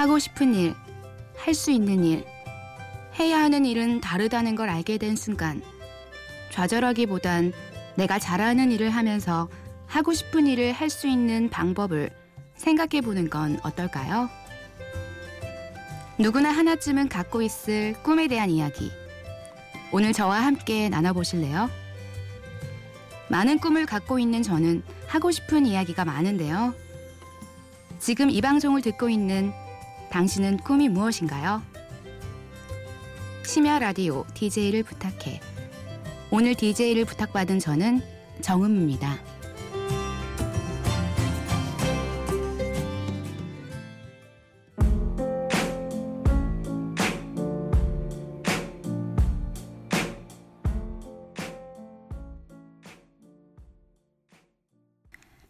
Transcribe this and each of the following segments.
하고 싶은 일, 할 수 있는 일, 해야 하는 일은 다르다는 걸 알게 된 순간, 좌절하기보단 내가 잘하는 일을 하면서 하고 싶은 일을 할 수 있는 방법을 생각해 보는 건 어떨까요? 누구나 하나쯤은 갖고 있을 꿈에 대한 이야기. 오늘 저와 함께 나눠보실래요? 많은 꿈을 갖고 있는 저는 하고 싶은 이야기가 많은데요. 지금 이 방송을 듣고 있는 당신은 꿈이 무엇인가요? 심야 라디오 DJ를 부탁해. 오늘 DJ를 부탁받은 저는 정음입니다.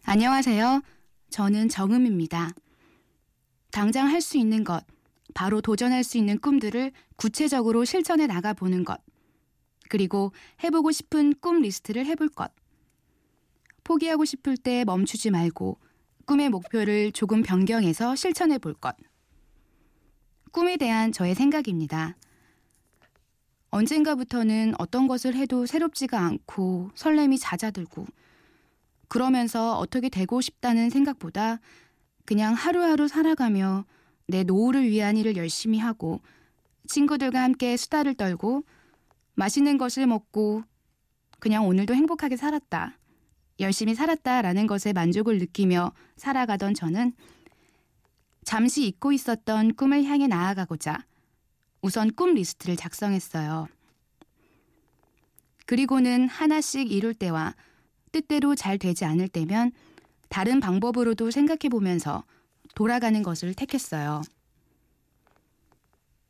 안녕하세요. 저는 정음입니다. 당장 할 수 있는 것, 바로 도전할 수 있는 꿈들을 구체적으로 실천해 나가 보는 것, 그리고 해보고 싶은 꿈 리스트를 해볼 것. 포기하고 싶을 때 멈추지 말고 꿈의 목표를 조금 변경해서 실천해 볼 것. 꿈에 대한 저의 생각입니다. 언젠가부터는 어떤 것을 해도 새롭지가 않고 설렘이 잦아들고 그러면서 어떻게 되고 싶다는 생각보다 그냥 하루하루 살아가며 내 노후를 위한 일을 열심히 하고 친구들과 함께 수다를 떨고 맛있는 것을 먹고 그냥 오늘도 행복하게 살았다. 열심히 살았다라는 것에 만족을 느끼며 살아가던 저는 잠시 잊고 있었던 꿈을 향해 나아가고자 우선 꿈 리스트를 작성했어요. 그리고는 하나씩 이룰 때와 뜻대로 잘 되지 않을 때면 다른 방법으로도 생각해 보면서 돌아가는 것을 택했어요.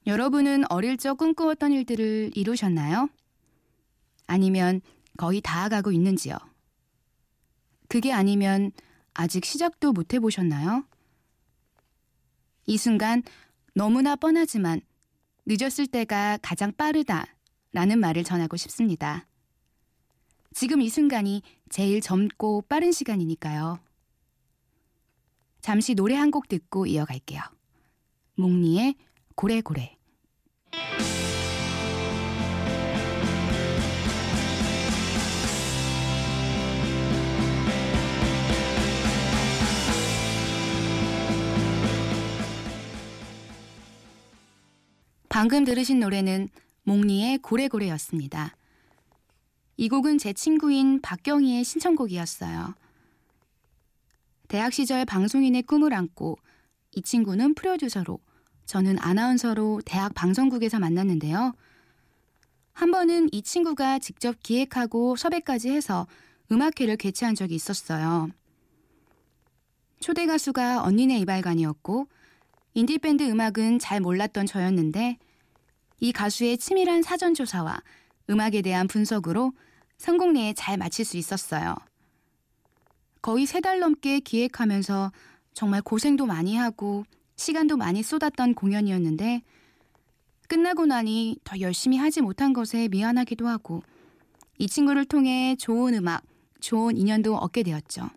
여러분은 어릴 적 꿈꾸었던 일들을 이루셨나요? 아니면 거의 다 가고 있는지요? 그게 아니면 아직 시작도 못 해보셨나요? 이 순간 너무나 뻔하지만 늦었을 때가 가장 빠르다 라는 말을 전하고 싶습니다. 지금 이 순간이 제일 젊고 빠른 시간이니까요. 잠시 노래 한 곡 듣고 이어갈게요. 몽니의 고래고래. 방금 들으신 노래는 몽니의 고래고래였습니다. 이 곡은 제 친구인 박경희의 신청곡이었어요. 대학 시절 방송인의 꿈을 안고 이 친구는 프로듀서로 저는 아나운서로 대학 방송국에서 만났는데요. 한 번은 이 친구가 직접 기획하고 섭외까지 해서 음악회를 개최한 적이 있었어요. 초대 가수가 언니네 이발관이었고 인디밴드 음악은 잘 몰랐던 저였는데 이 가수의 치밀한 사전조사와 음악에 대한 분석으로 성공 내에 잘 마칠 수 있었어요. 거의 세 달 넘게 기획하면서 정말 고생도 많이 하고 시간도 많이 쏟았던 공연이었는데 끝나고 나니 더 열심히 하지 못한 것에 미안하기도 하고 이 친구를 통해 좋은 음악, 좋은 인연도 얻게 되었죠.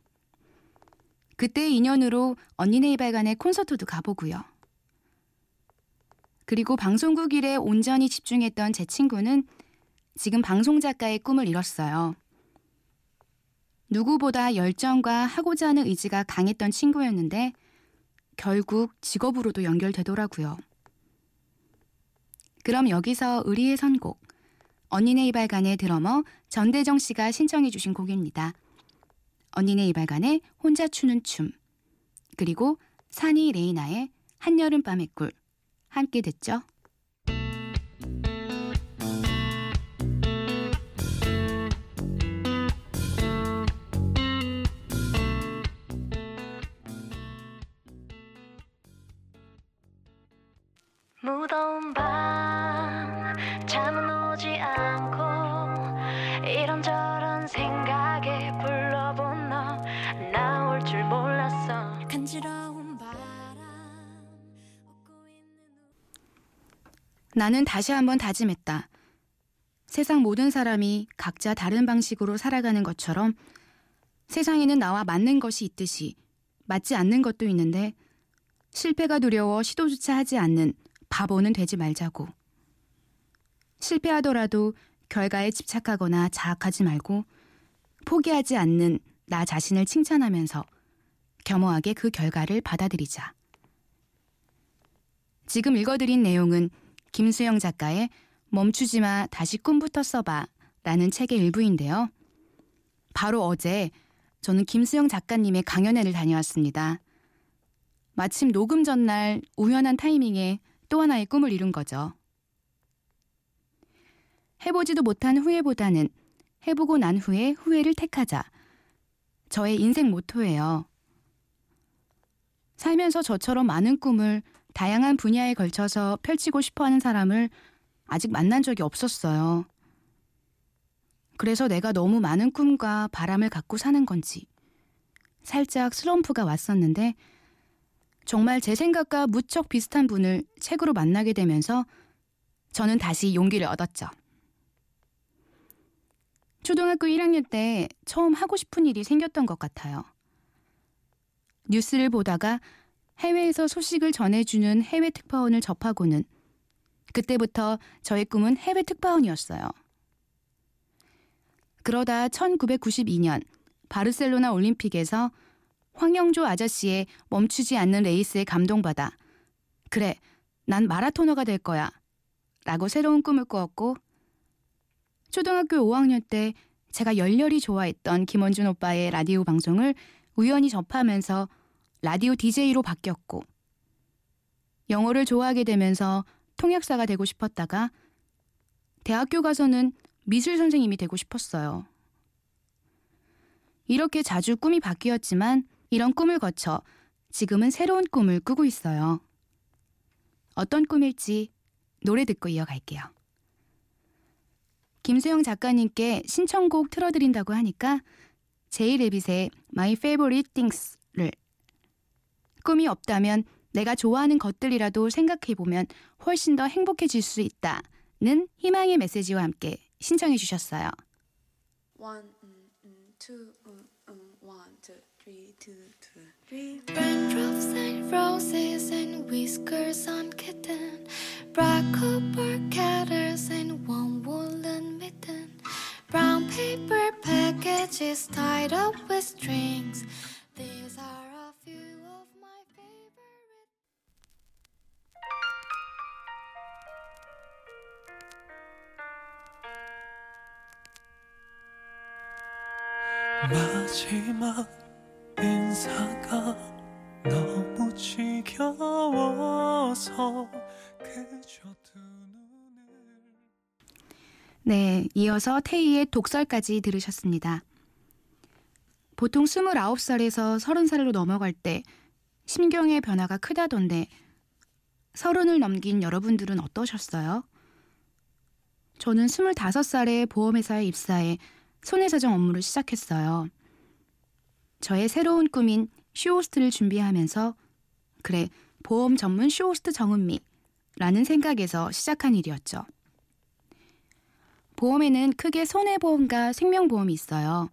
그때 인연으로 언니네 이발관의 콘서트도 가보고요. 그리고 방송국 일에 온전히 집중했던 제 친구는 지금 방송작가의 꿈을 이뤘어요. 누구보다 열정과 하고자 하는 의지가 강했던 친구였는데 결국 직업으로도 연결되더라고요. 그럼 여기서 의리의 선곡 언니네 이발관의 드러머 전대정 씨가 신청해 주신 곡입니다. 언니네 이발관의 혼자 추는 춤 그리고 산이 레이나의 한여름밤의 꿀 함께 듣죠. 무더운 밤 잠은 오지 않고 이런저런 생각에 불러본 너 나올 줄 몰랐어 간지러운 바람 나는 다시 한번 다짐했다. 세상 모든 사람이 각자 다른 방식으로 살아가는 것처럼 세상에는 나와 맞는 것이 있듯이 맞지 않는 것도 있는데 실패가 두려워 시도조차 하지 않는 바보는 되지 말자고. 실패하더라도 결과에 집착하거나 자학하지 말고 포기하지 않는 나 자신을 칭찬하면서 겸허하게 그 결과를 받아들이자. 지금 읽어드린 내용은 김수영 작가의 멈추지 마 다시 꿈부터 써봐 라는 책의 일부인데요. 바로 어제 저는 김수영 작가님의 강연회를 다녀왔습니다. 마침 녹음 전날 우연한 타이밍에 또 하나의 꿈을 이룬 거죠. 해보지도 못한 후회보다는 해보고 난 후에 후회를 택하자. 저의 인생 모토예요. 살면서 저처럼 많은 꿈을 다양한 분야에 걸쳐서 펼치고 싶어 하는 사람을 아직 만난 적이 없었어요. 그래서 내가 너무 많은 꿈과 바람을 갖고 사는 건지 살짝 슬럼프가 왔었는데 정말 제 생각과 무척 비슷한 분을 책으로 만나게 되면서 저는 다시 용기를 얻었죠. 초등학교 1학년 때 처음 하고 싶은 일이 생겼던 것 같아요. 뉴스를 보다가 해외에서 소식을 전해주는 해외 특파원을 접하고는 그때부터 저의 꿈은 해외 특파원이었어요. 그러다 1992년 바르셀로나 올림픽에서 황영조 아저씨의 멈추지 않는 레이스에 감동받아 그래, 난 마라토너가 될 거야. 라고 새로운 꿈을 꾸었고 초등학교 5학년 때 제가 열렬히 좋아했던 김원준 오빠의 라디오 방송을 우연히 접하면서 라디오 DJ로 바뀌었고 영어를 좋아하게 되면서 통역사가 되고 싶었다가 대학교 가서는 미술 선생님이 되고 싶었어요. 이렇게 자주 꿈이 바뀌었지만 이런 꿈을 거쳐 지금은 새로운 꿈을 꾸고 있어요. 어떤 꿈일지 노래 듣고 이어갈게요. 김수영 작가님께 신청곡 틀어드린다고 하니까 제이 레빗의 My Favorite Things를 꿈이 없다면 내가 좋아하는 것들이라도 생각해보면 훨씬 더 행복해질 수 있다는 희망의 메시지와 함께 신청해 주셨어요. One, two, one, two, three, two, two, three. Raindrops and roses and whiskers on kitten, black copper catters and one woolen mitten, brown paper packages tied up with strings. These are 마지막 인사가 너무 지겨워서 그저 두 눈을 네, 이어서 태희의 독설까지 들으셨습니다. 보통 29살에서 30살로 넘어갈 때 심경의 변화가 크다던데 서른을 넘긴 여러분들은 어떠셨어요? 저는 25살에 보험회사에 입사해 손해사정 업무를 시작했어요. 저의 새로운 꿈인 쇼호스트를 준비하면서 그래 보험 전문 쇼호스트 정은미라는 생각에서 시작한 일이었죠. 보험에는 크게 손해보험과 생명보험이 있어요.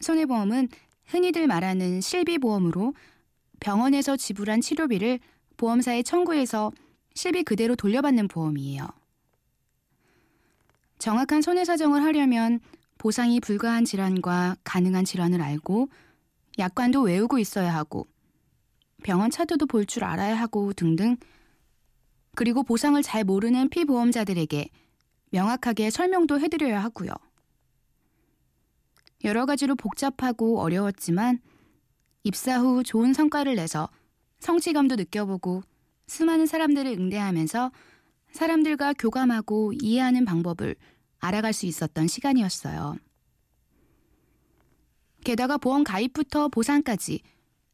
손해보험은 흔히들 말하는 실비보험으로 병원에서 지불한 치료비를 보험사에 청구해서 실비 그대로 돌려받는 보험이에요. 정확한 손해 사정을 하려면 보상이 불가한 질환과 가능한 질환을 알고 약관도 외우고 있어야 하고 병원 차트도 볼 줄 알아야 하고 등등 그리고 보상을 잘 모르는 피보험자들에게 명확하게 설명도 해드려야 하고요. 여러 가지로 복잡하고 어려웠지만 입사 후 좋은 성과를 내서 성취감도 느껴보고 수많은 사람들을 응대하면서 사람들과 교감하고 이해하는 방법을 알아갈 수 있었던 시간이었어요. 게다가 보험 가입부터 보상까지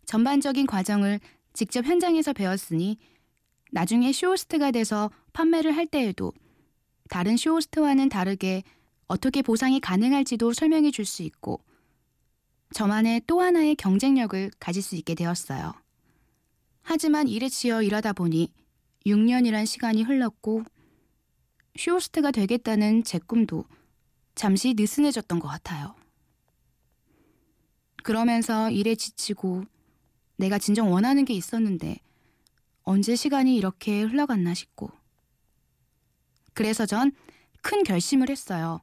전반적인 과정을 직접 현장에서 배웠으니 나중에 쇼호스트가 돼서 판매를 할 때에도 다른 쇼호스트와는 다르게 어떻게 보상이 가능할지도 설명해 줄 수 있고 저만의 또 하나의 경쟁력을 가질 수 있게 되었어요. 하지만 일에 치여 일하다 보니 6년이란 시간이 흘렀고 쇼호스트가 되겠다는 제 꿈도 잠시 느슨해졌던 것 같아요. 그러면서 일에 지치고 내가 진정 원하는 게 있었는데 언제 시간이 이렇게 흘러갔나 싶고. 그래서 전 큰 결심을 했어요.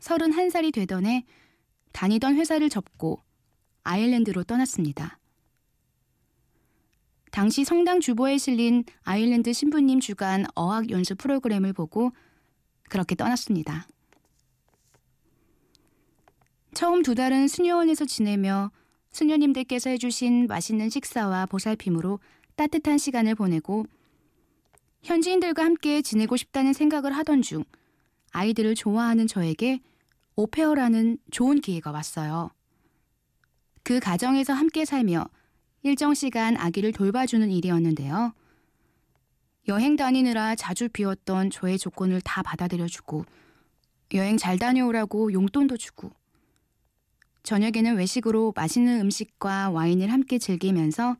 31살이 되던 해 다니던 회사를 접고 아일랜드로 떠났습니다. 당시 성당 주보에 실린 아일랜드 신부님 주간 어학 연수 프로그램을 보고 그렇게 떠났습니다. 처음 두 달은 수녀원에서 지내며 수녀님들께서 해주신 맛있는 식사와 보살핌으로 따뜻한 시간을 보내고 현지인들과 함께 지내고 싶다는 생각을 하던 중 아이들을 좋아하는 저에게 오페어라는 좋은 기회가 왔어요. 그 가정에서 함께 살며 일정 시간 아기를 돌봐주는 일이었는데요. 여행 다니느라 자주 비웠던 저의 조건을 다 받아들여주고 여행 잘 다녀오라고 용돈도 주고 저녁에는 외식으로 맛있는 음식과 와인을 함께 즐기면서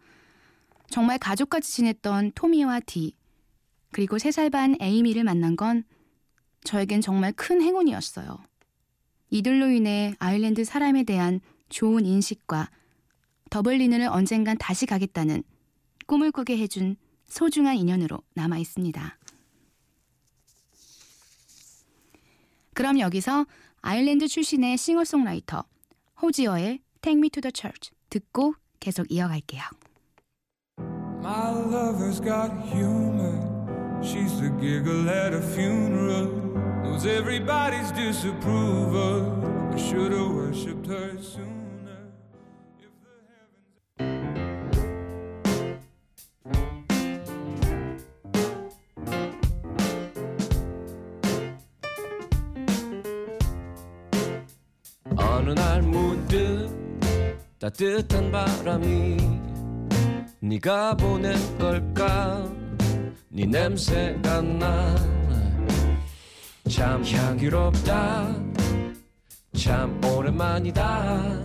정말 가족같이 지냈던 토미와 디 그리고 3살 반 에이미를 만난 건 저에겐 정말 큰 행운이었어요. 이들로 인해 아일랜드 사람에 대한 좋은 인식과 더블린을 언젠간 다시 가겠다는 꿈을 꾸게 해준 소중한 인연으로 남아 있습니다. 그럼 여기서 아일랜드 출신의 싱어송라이터 호지어의 Take Me to the Church 듣고 계속 이어갈게요. My lover's got humor. She's the giggle at a funeral. Knows everybody's disapproval. I should have worshipped her sooner. 따뜻한 바람이 네가 보낸 걸까? 네 냄새가 나 참 향기롭다. 참 오랜만이다.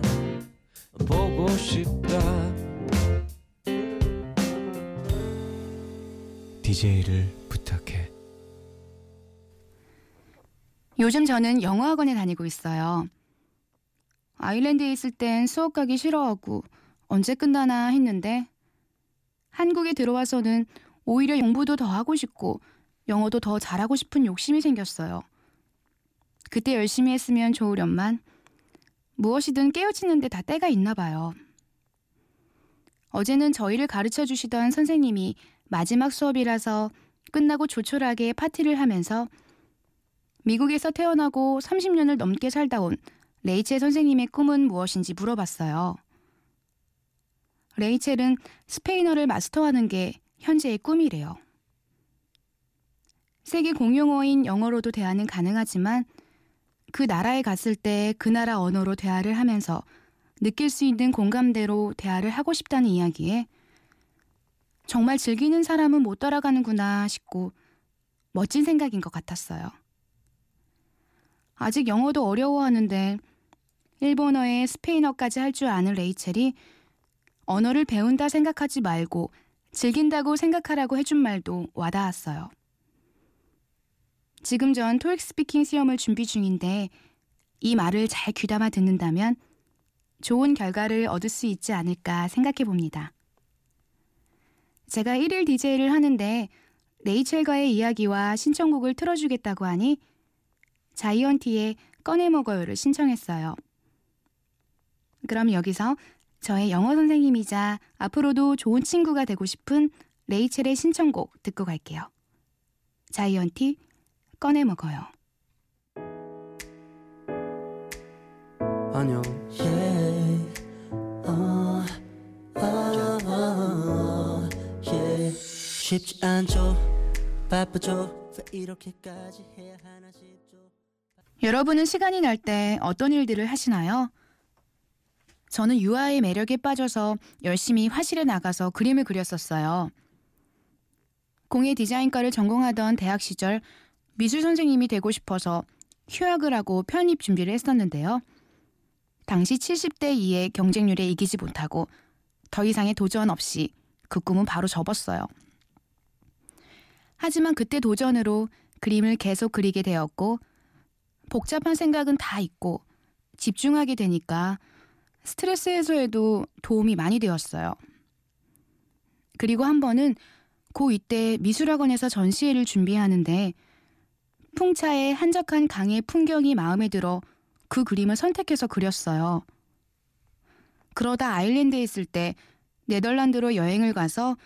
보고 싶다. DJ를 부탁해. 요즘 저는 영어학원에 다니고 있어요. 아일랜드에 있을 땐 수업 가기 싫어하고 언제 끝나나 했는데 한국에 들어와서는 오히려 공부도 더 하고 싶고 영어도 더 잘하고 싶은 욕심이 생겼어요. 그때 열심히 했으면 좋으련만 무엇이든 깨우치는데 다 때가 있나 봐요. 어제는 저희를 가르쳐 주시던 선생님이 마지막 수업이라서 끝나고 조촐하게 파티를 하면서 미국에서 태어나고 30년을 넘게 살다 온 레이첼 선생님의 꿈은 무엇인지 물어봤어요. 레이첼은 스페인어를 마스터하는 게 현재의 꿈이래요. 세계 공용어인 영어로도 대화는 가능하지만 그 나라에 갔을 때 그 나라 언어로 대화를 하면서 느낄 수 있는 공감대로 대화를 하고 싶다는 이야기에 정말 즐기는 사람은 못 따라가는구나 싶고 멋진 생각인 것 같았어요. 아직 영어도 어려워하는데 일본어에 스페인어까지 할 줄 아는 레이첼이 언어를 배운다 생각하지 말고 즐긴다고 생각하라고 해준 말도 와닿았어요. 지금 전 토익 스피킹 시험을 준비 중인데 이 말을 잘 귀담아 듣는다면 좋은 결과를 얻을 수 있지 않을까 생각해 봅니다. 제가 1일 DJ를 하는데 레이첼과의 이야기와 신청곡을 틀어주겠다고 하니 자이언티의 꺼내 먹어요를 신청했어요. 그럼 여기서 저의 영어 선생님이자 앞으로도 좋은 친구가 되고 싶은 레이첼의 신청곡 듣고 갈게요. 자이언티 꺼내 먹어요. 안녕. Yeah. 어, 어, 어, yeah. 쉽지 않죠. 바쁘죠. 왜 이렇게까지 해야 하나 싶죠. 여러분은 시간이 날 때 어떤 일들을 하시나요? 저는 유아의 매력에 빠져서 열심히 화실에 나가서 그림을 그렸었어요. 공예 디자인과를 전공하던 대학 시절 미술 선생님이 되고 싶어서 휴학을 하고 편입 준비를 했었는데요. 당시 70대 2의 경쟁률에 이기지 못하고 더 이상의 도전 없이 그 꿈은 바로 접었어요. 하지만 그때 도전으로 그림을 계속 그리게 되었고 복잡한 생각은 다 있고 집중하게 되니까 스트레스 해소에도 도움이 많이 되었어요. 그리고 한 번은 고 이때 미술학원에서 전시회를 준비하는데 풍차의 한적한 강의 풍경이 마음에 들어 그 그림을 선택해서 그렸어요. 그러다 아일랜드에 있을 때 네덜란드로 여행을 가서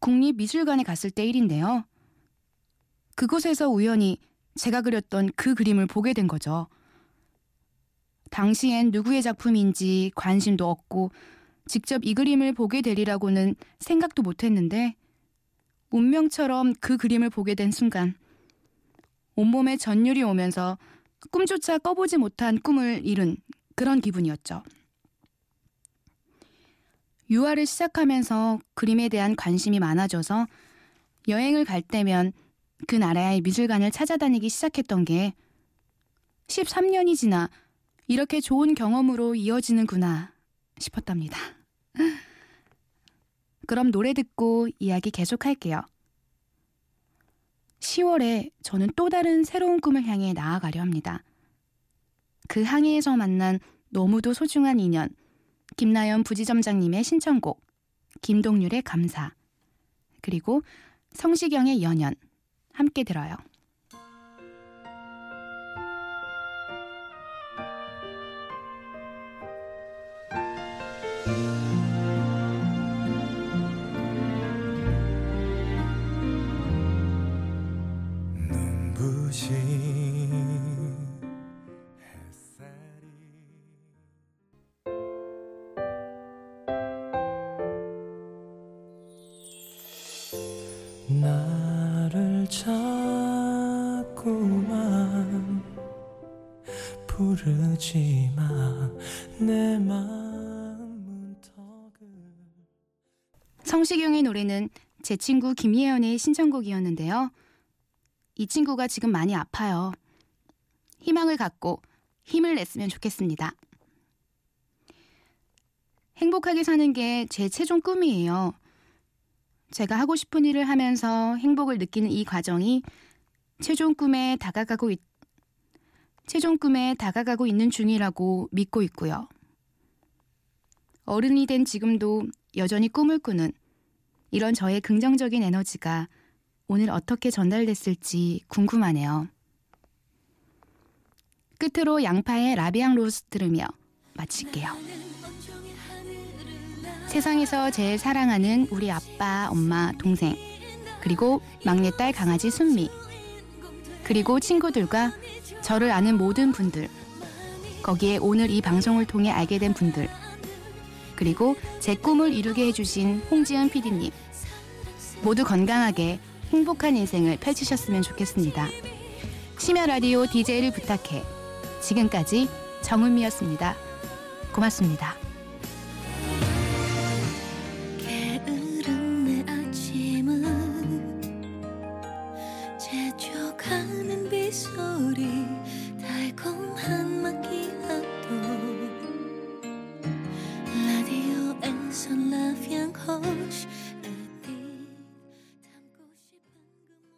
국립미술관에 갔을 때 일인데요. 그곳에서 우연히 제가 그렸던 그 그림을 보게 된 거죠. 당시엔 누구의 작품인지 관심도 없고 직접 이 그림을 보게 되리라고는 생각도 못 했는데 운명처럼 그 그림을 보게 된 순간 온몸에 전율이 오면서 꿈조차 꿔보지 못한 꿈을 이룬 그런 기분이었죠. 유아를 시작하면서 그림에 대한 관심이 많아져서 여행을 갈 때면 그 나라의 미술관을 찾아다니기 시작했던 게 13년이 지나 이렇게 좋은 경험으로 이어지는구나 싶었답니다. 그럼 노래 듣고 이야기 계속할게요. 10월에 저는 또 다른 새로운 꿈을 향해 나아가려 합니다. 그 항해에서 만난 너무도 소중한 인연, 김나연 부지점장님의 신청곡, 김동률의 감사, 그리고 성시경의 연연, 함께 들어요. 자꾸만 부르지 마내 마음 문턱을 성시경의 노래는 제 친구 김예연의 신청곡이었는데요. 이 친구가 지금 많이 아파요. 희망을 갖고 힘을 냈으면 좋겠습니다. 행복하게 사는 게 제 최종 꿈이에요. 제가 하고 싶은 일을 하면서 행복을 느끼는 이 과정이 최종 꿈에 다가가고 있, 최종 꿈에 다가가고 있는 중이라고 믿고 있고요. 어른이 된 지금도 여전히 꿈을 꾸는 이런 저의 긍정적인 에너지가 오늘 어떻게 전달됐을지 궁금하네요. 끝으로 양파의 라비앙 로스 들으며 마칠게요. 세상에서 제일 사랑하는 우리 아빠, 엄마, 동생, 그리고 막내딸 강아지 순미, 그리고 친구들과 저를 아는 모든 분들, 거기에 오늘 이 방송을 통해 알게 된 분들, 그리고 제 꿈을 이루게 해주신 홍지연 PD님, 모두 건강하게 행복한 인생을 펼치셨으면 좋겠습니다. 심야 라디오 DJ를 부탁해. 지금까지 정은미였습니다. 고맙습니다.